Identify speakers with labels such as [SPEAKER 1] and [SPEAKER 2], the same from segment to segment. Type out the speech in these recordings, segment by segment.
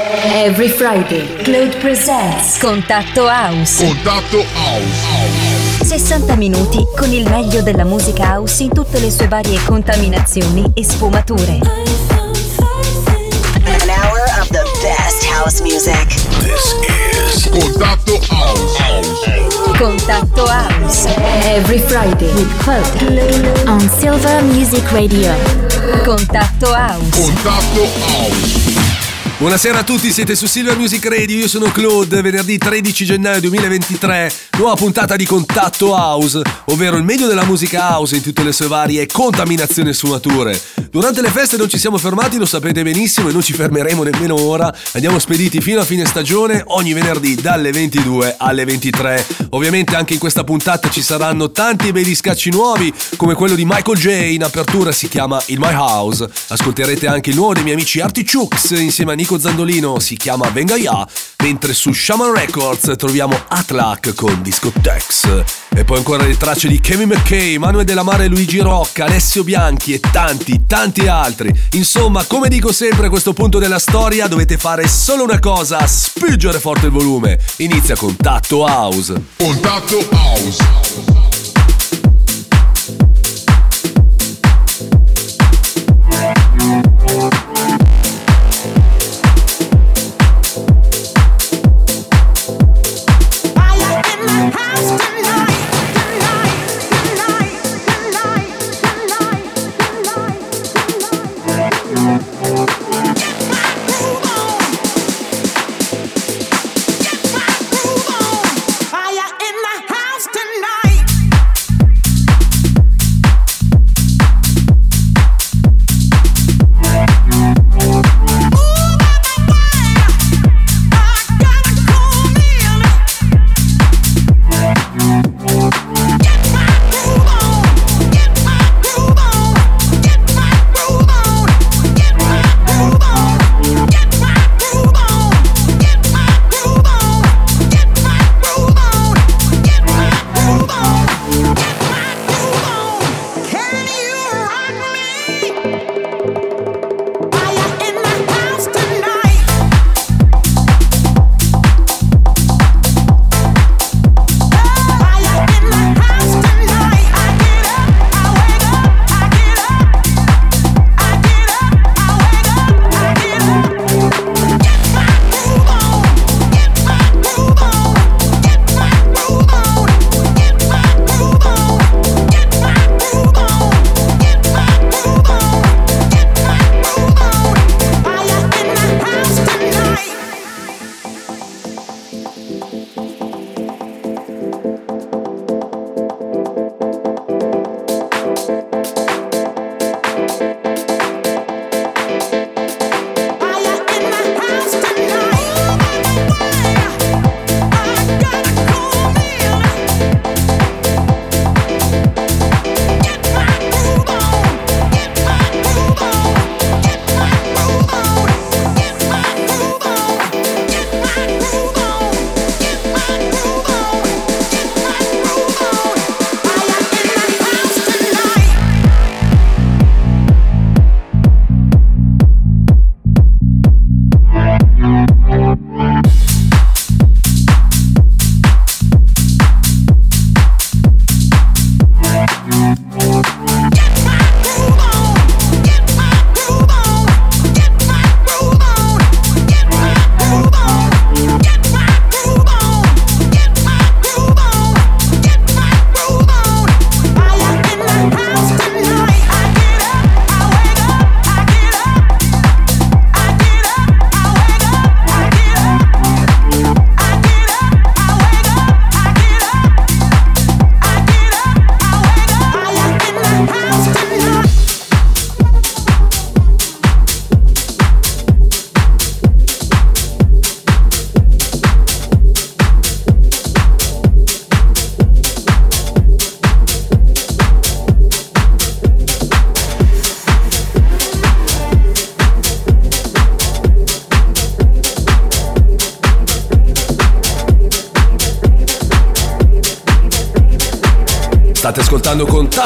[SPEAKER 1] Every Friday, Claude presents Contatto House.
[SPEAKER 2] Contatto House.
[SPEAKER 1] 60 minuti con il meglio della musica house in tutte le sue varie contaminazioni e sfumature.
[SPEAKER 3] An hour of the best house music.
[SPEAKER 2] This is Contatto House.
[SPEAKER 1] Contatto House. Every Friday with Claude on Silver Music Radio. Contatto House.
[SPEAKER 2] Contatto House.
[SPEAKER 4] Buonasera a tutti, siete su Silver Music Radio, io sono Claude, venerdì 13 gennaio 2023, nuova puntata di Contatto House, ovvero il meglio della musica house in tutte le sue varie contaminazioni e sfumature. Durante le feste non ci siamo fermati, lo sapete benissimo e non ci fermeremo nemmeno ora, andiamo spediti fino a fine stagione ogni venerdì dalle 22 alle 23. Ovviamente anche in questa puntata ci saranno tanti bei discacci nuovi, come quello di Michael J, in apertura si chiama In My House. Ascolterete anche il nuovo dei miei amici Artichooks insieme a Nico Zandolino si chiama Venga Ya, mentre su Shaman Records troviamo Atlak con Discotex. E poi ancora le tracce di Kevin McKay, Manuel Della Mare, Luigi Rocca, Alessio Bianchi e tanti, tanti altri. Insomma, come dico sempre a questo punto della storia, dovete fare solo una cosa, spingere forte il volume. Inizia Contatto House.
[SPEAKER 2] Contatto House.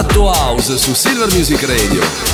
[SPEAKER 4] Contatto House su Silver Music Radio.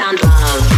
[SPEAKER 5] Music.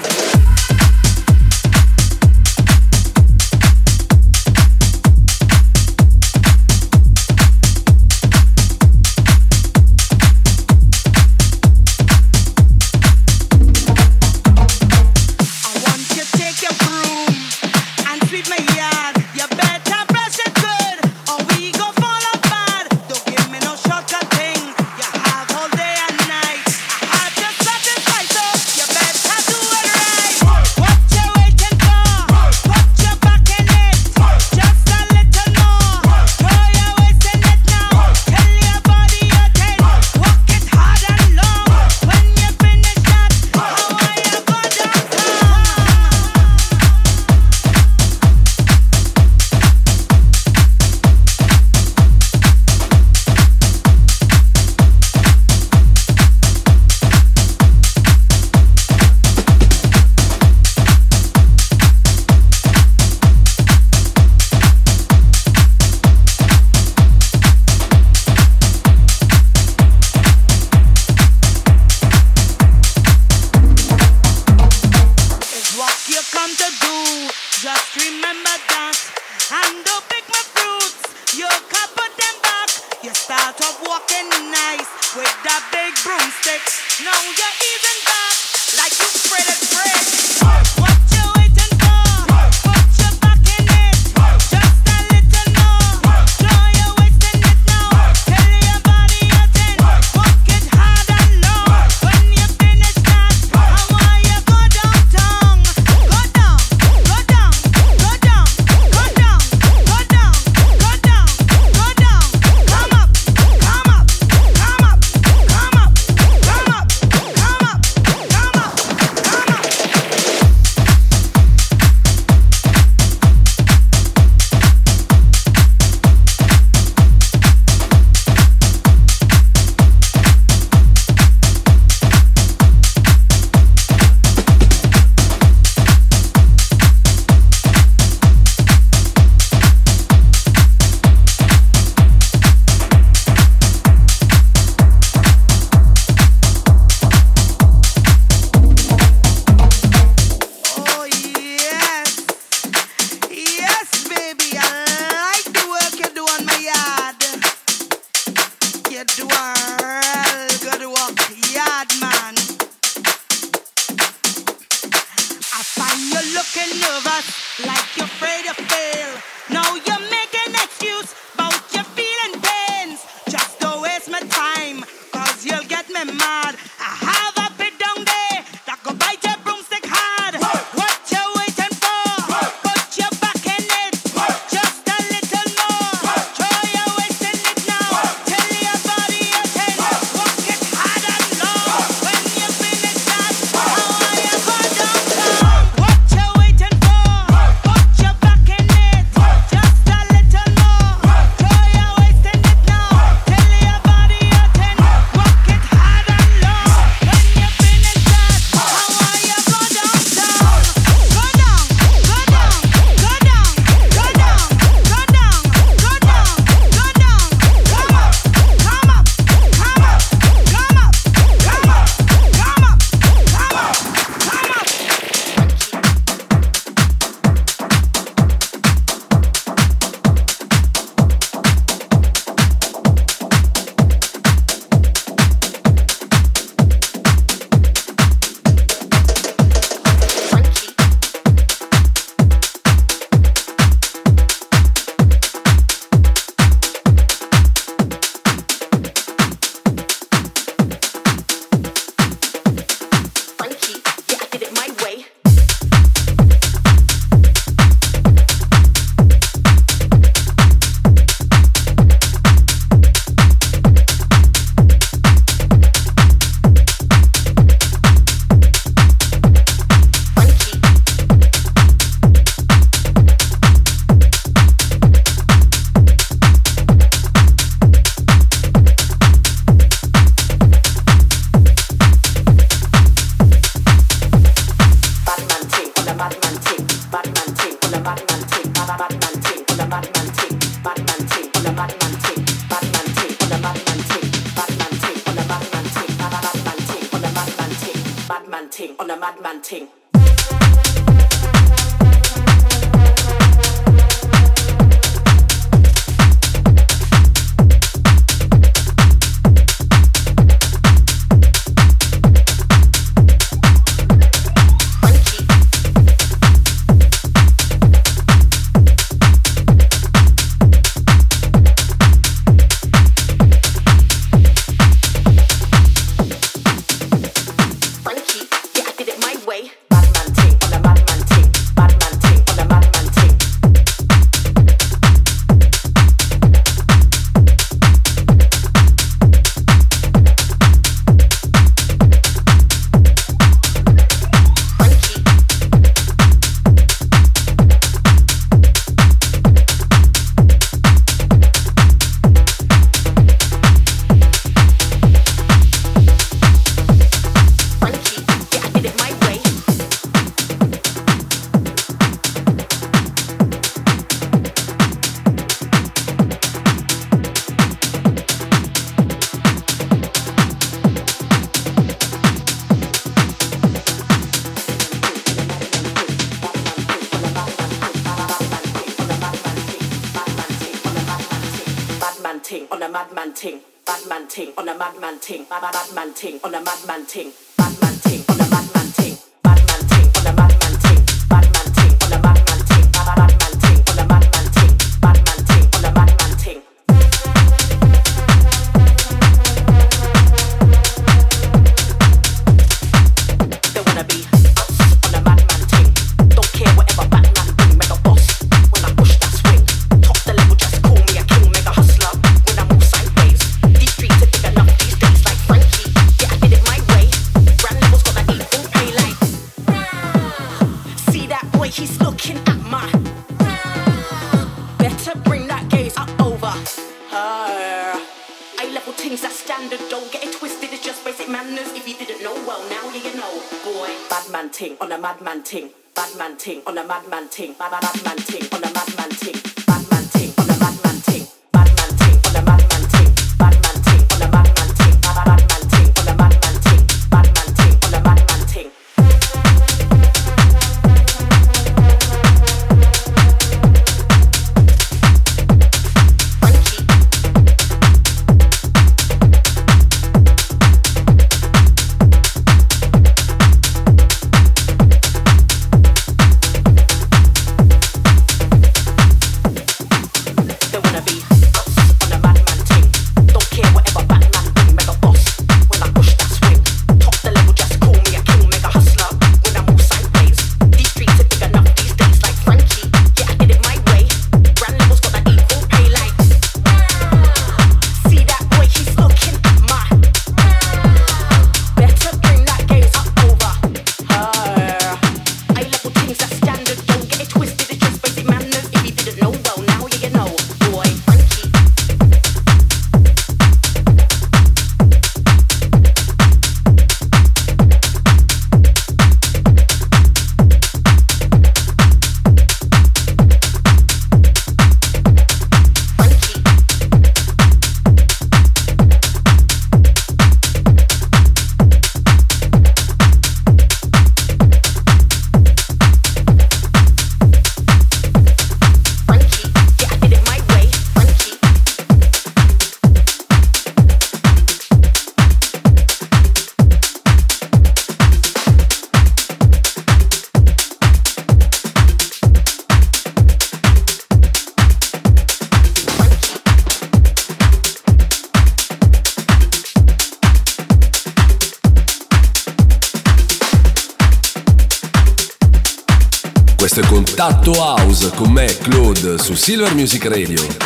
[SPEAKER 6] Su Silver Music Radio.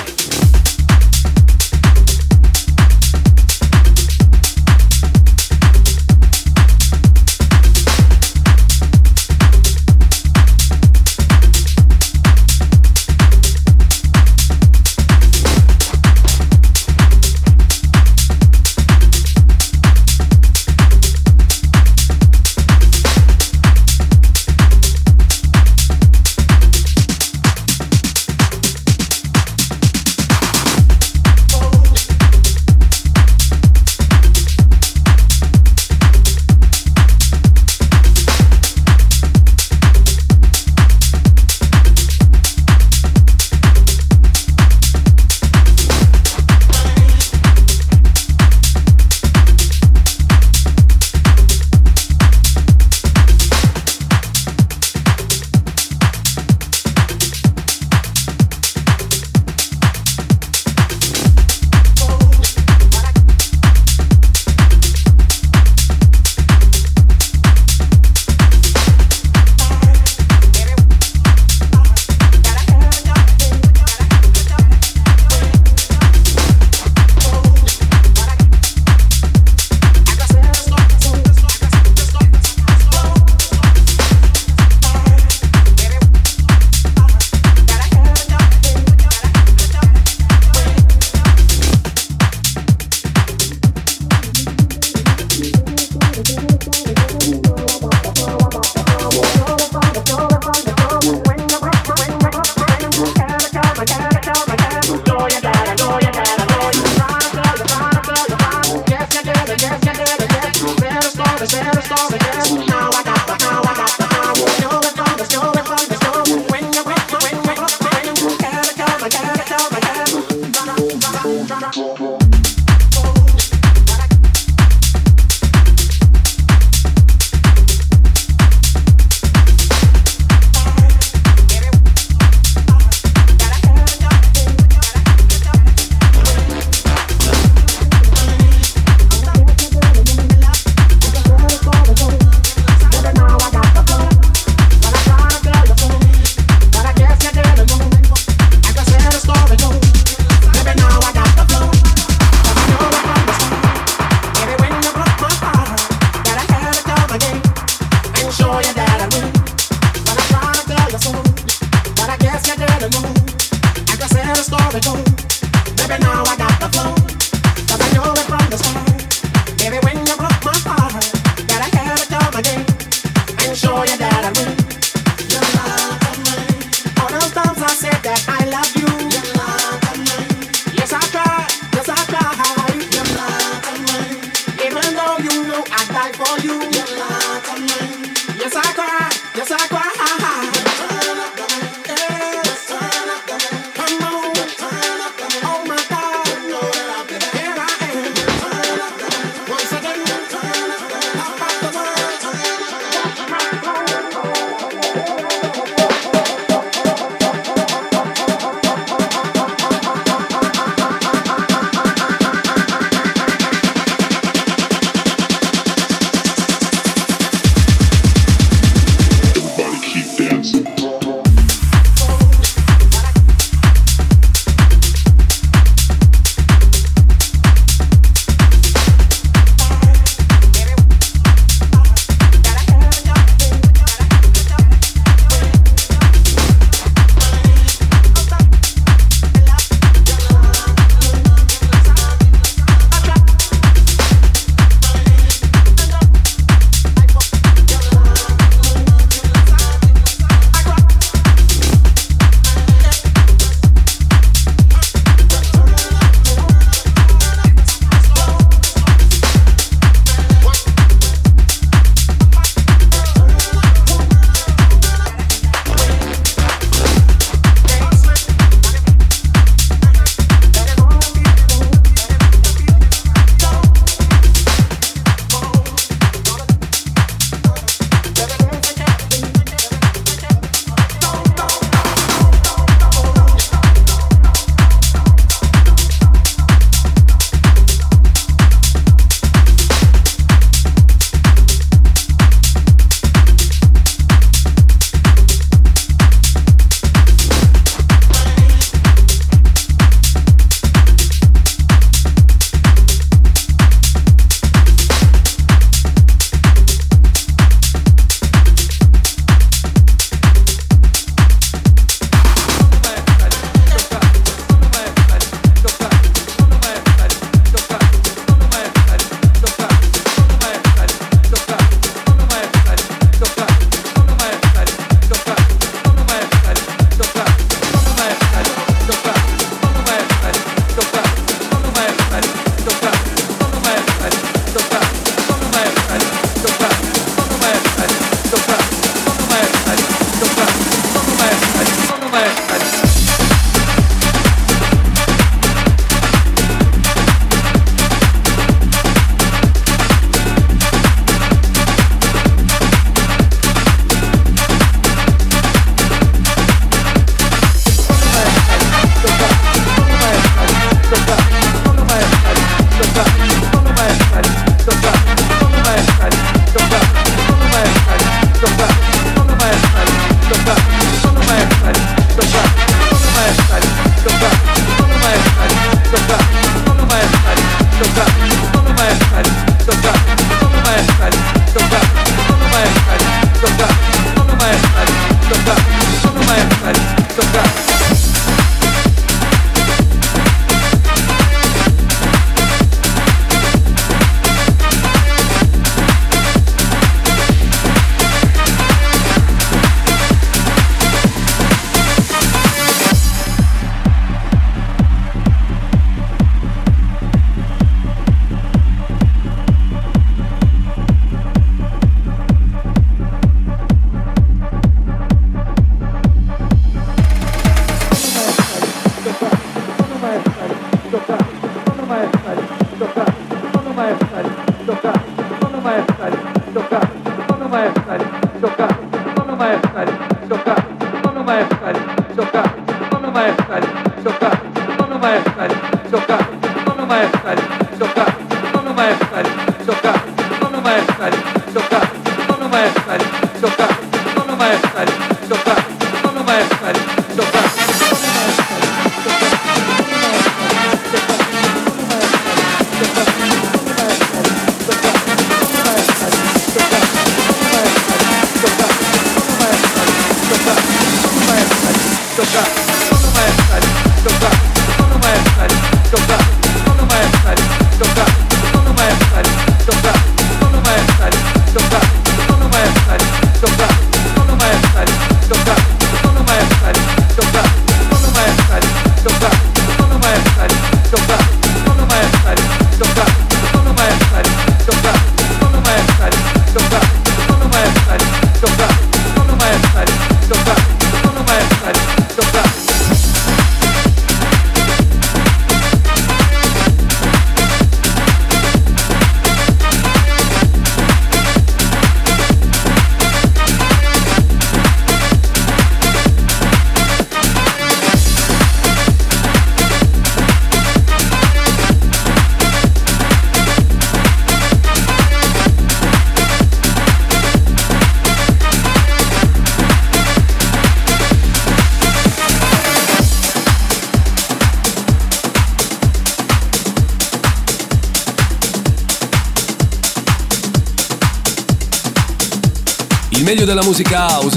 [SPEAKER 4] 前2人、初夏、自分の前2人、初。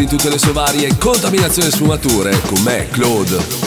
[SPEAKER 4] Tutte le sue varie contaminazioni e sfumature con me, Claude.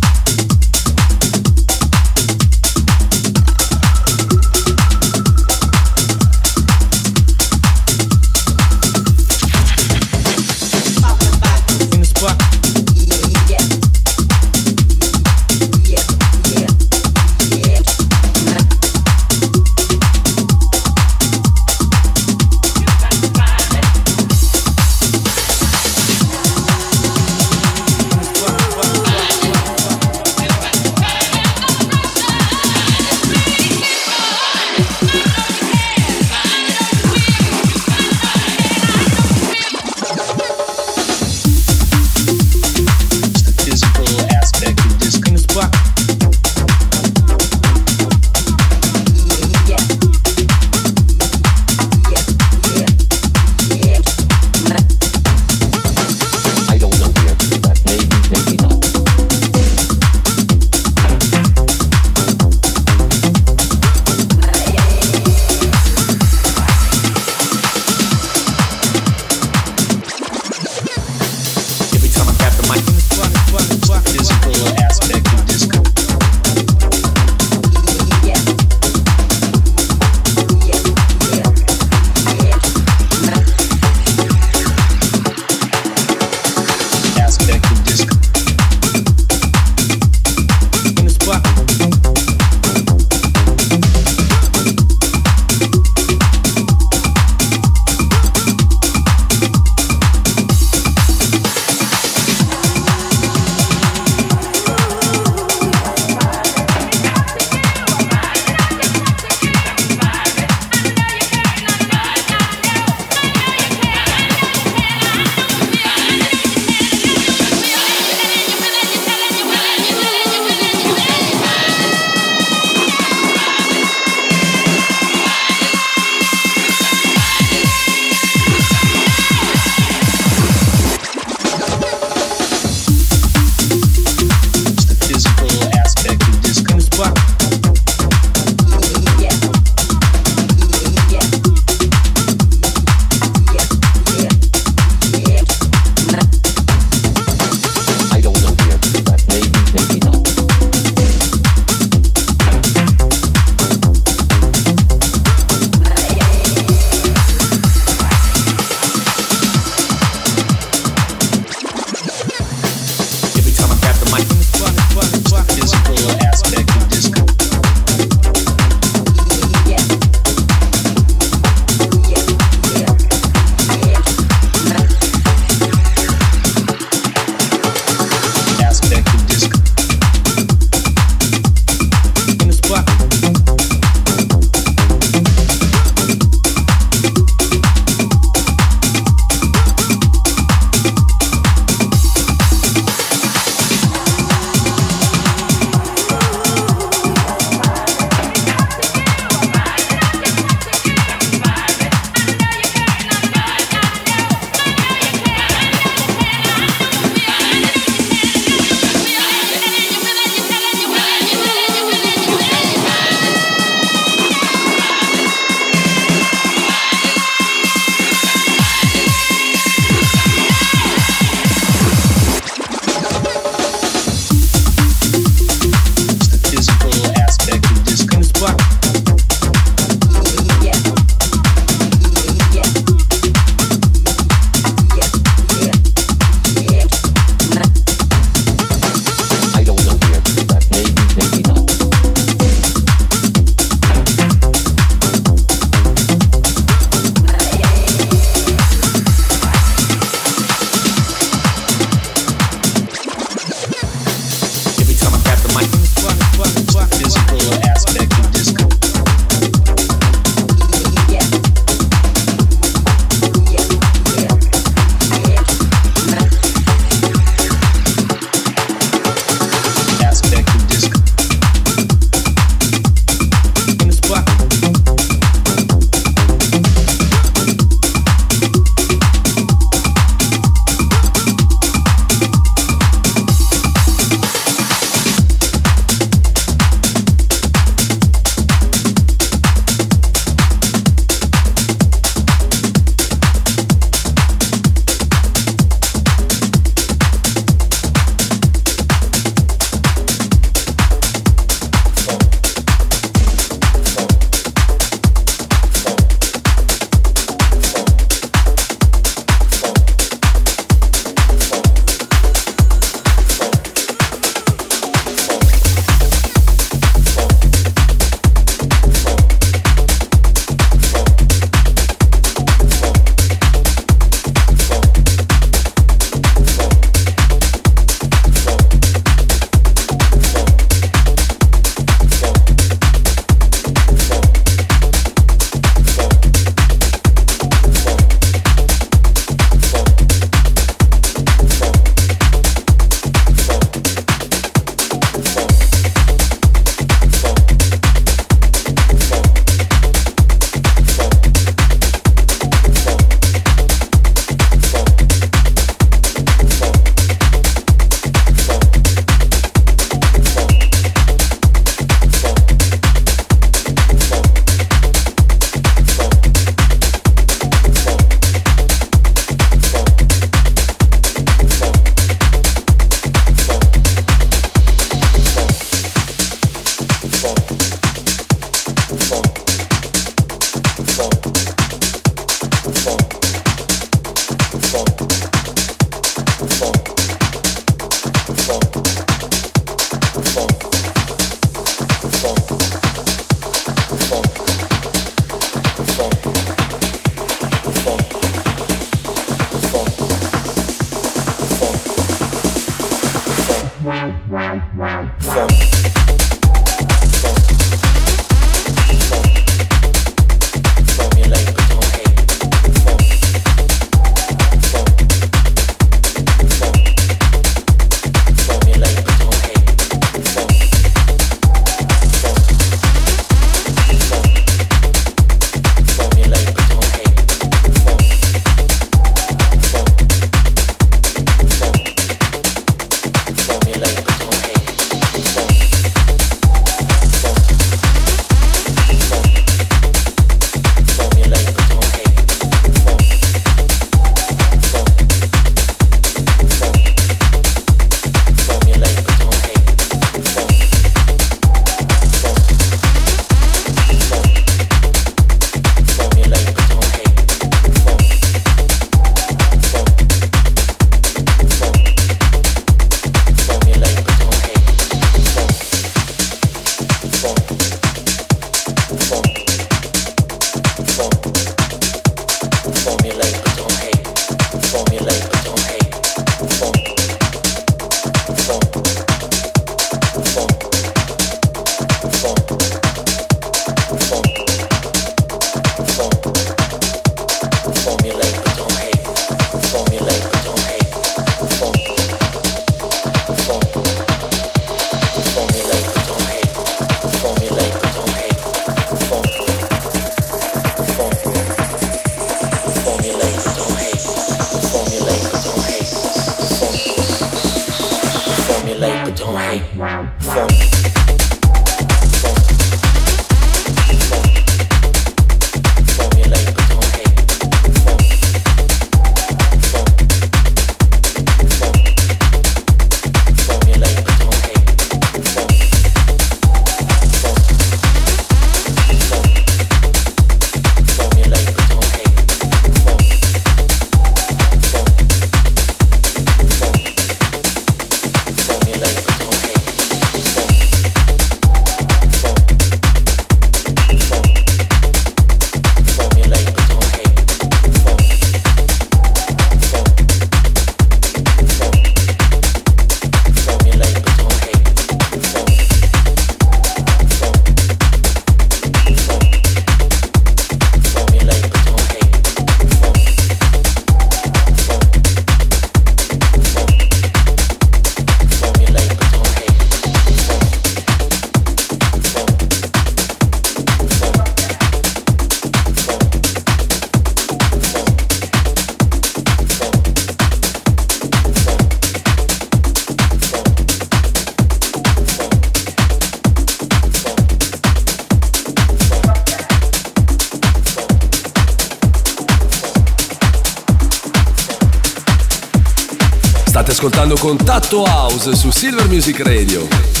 [SPEAKER 7] contatto House su Silver Music Radio.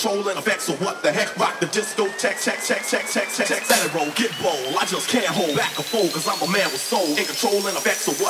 [SPEAKER 8] control and effects of what the heck? Rock the disco tech tech tech tech tech tech tech. That roll get bold I just can't hold back or fool, cause I'm a man with soul. In control and effects of what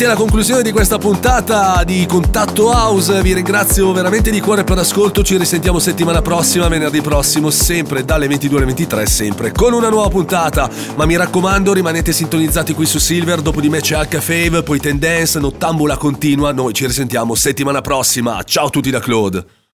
[SPEAKER 4] Arrivati alla conclusione di questa puntata di Contatto House. Vi ringrazio veramente di cuore per l'ascolto. Ci risentiamo settimana prossima, venerdì prossimo, sempre dalle 22 alle 23, sempre con una nuova puntata. Ma mi raccomando, rimanete sintonizzati qui su Silver. Dopo di me c'è Alcafave, poi Tendance, Nottambula continua. Noi ci risentiamo settimana prossima. Ciao a tutti da Claude.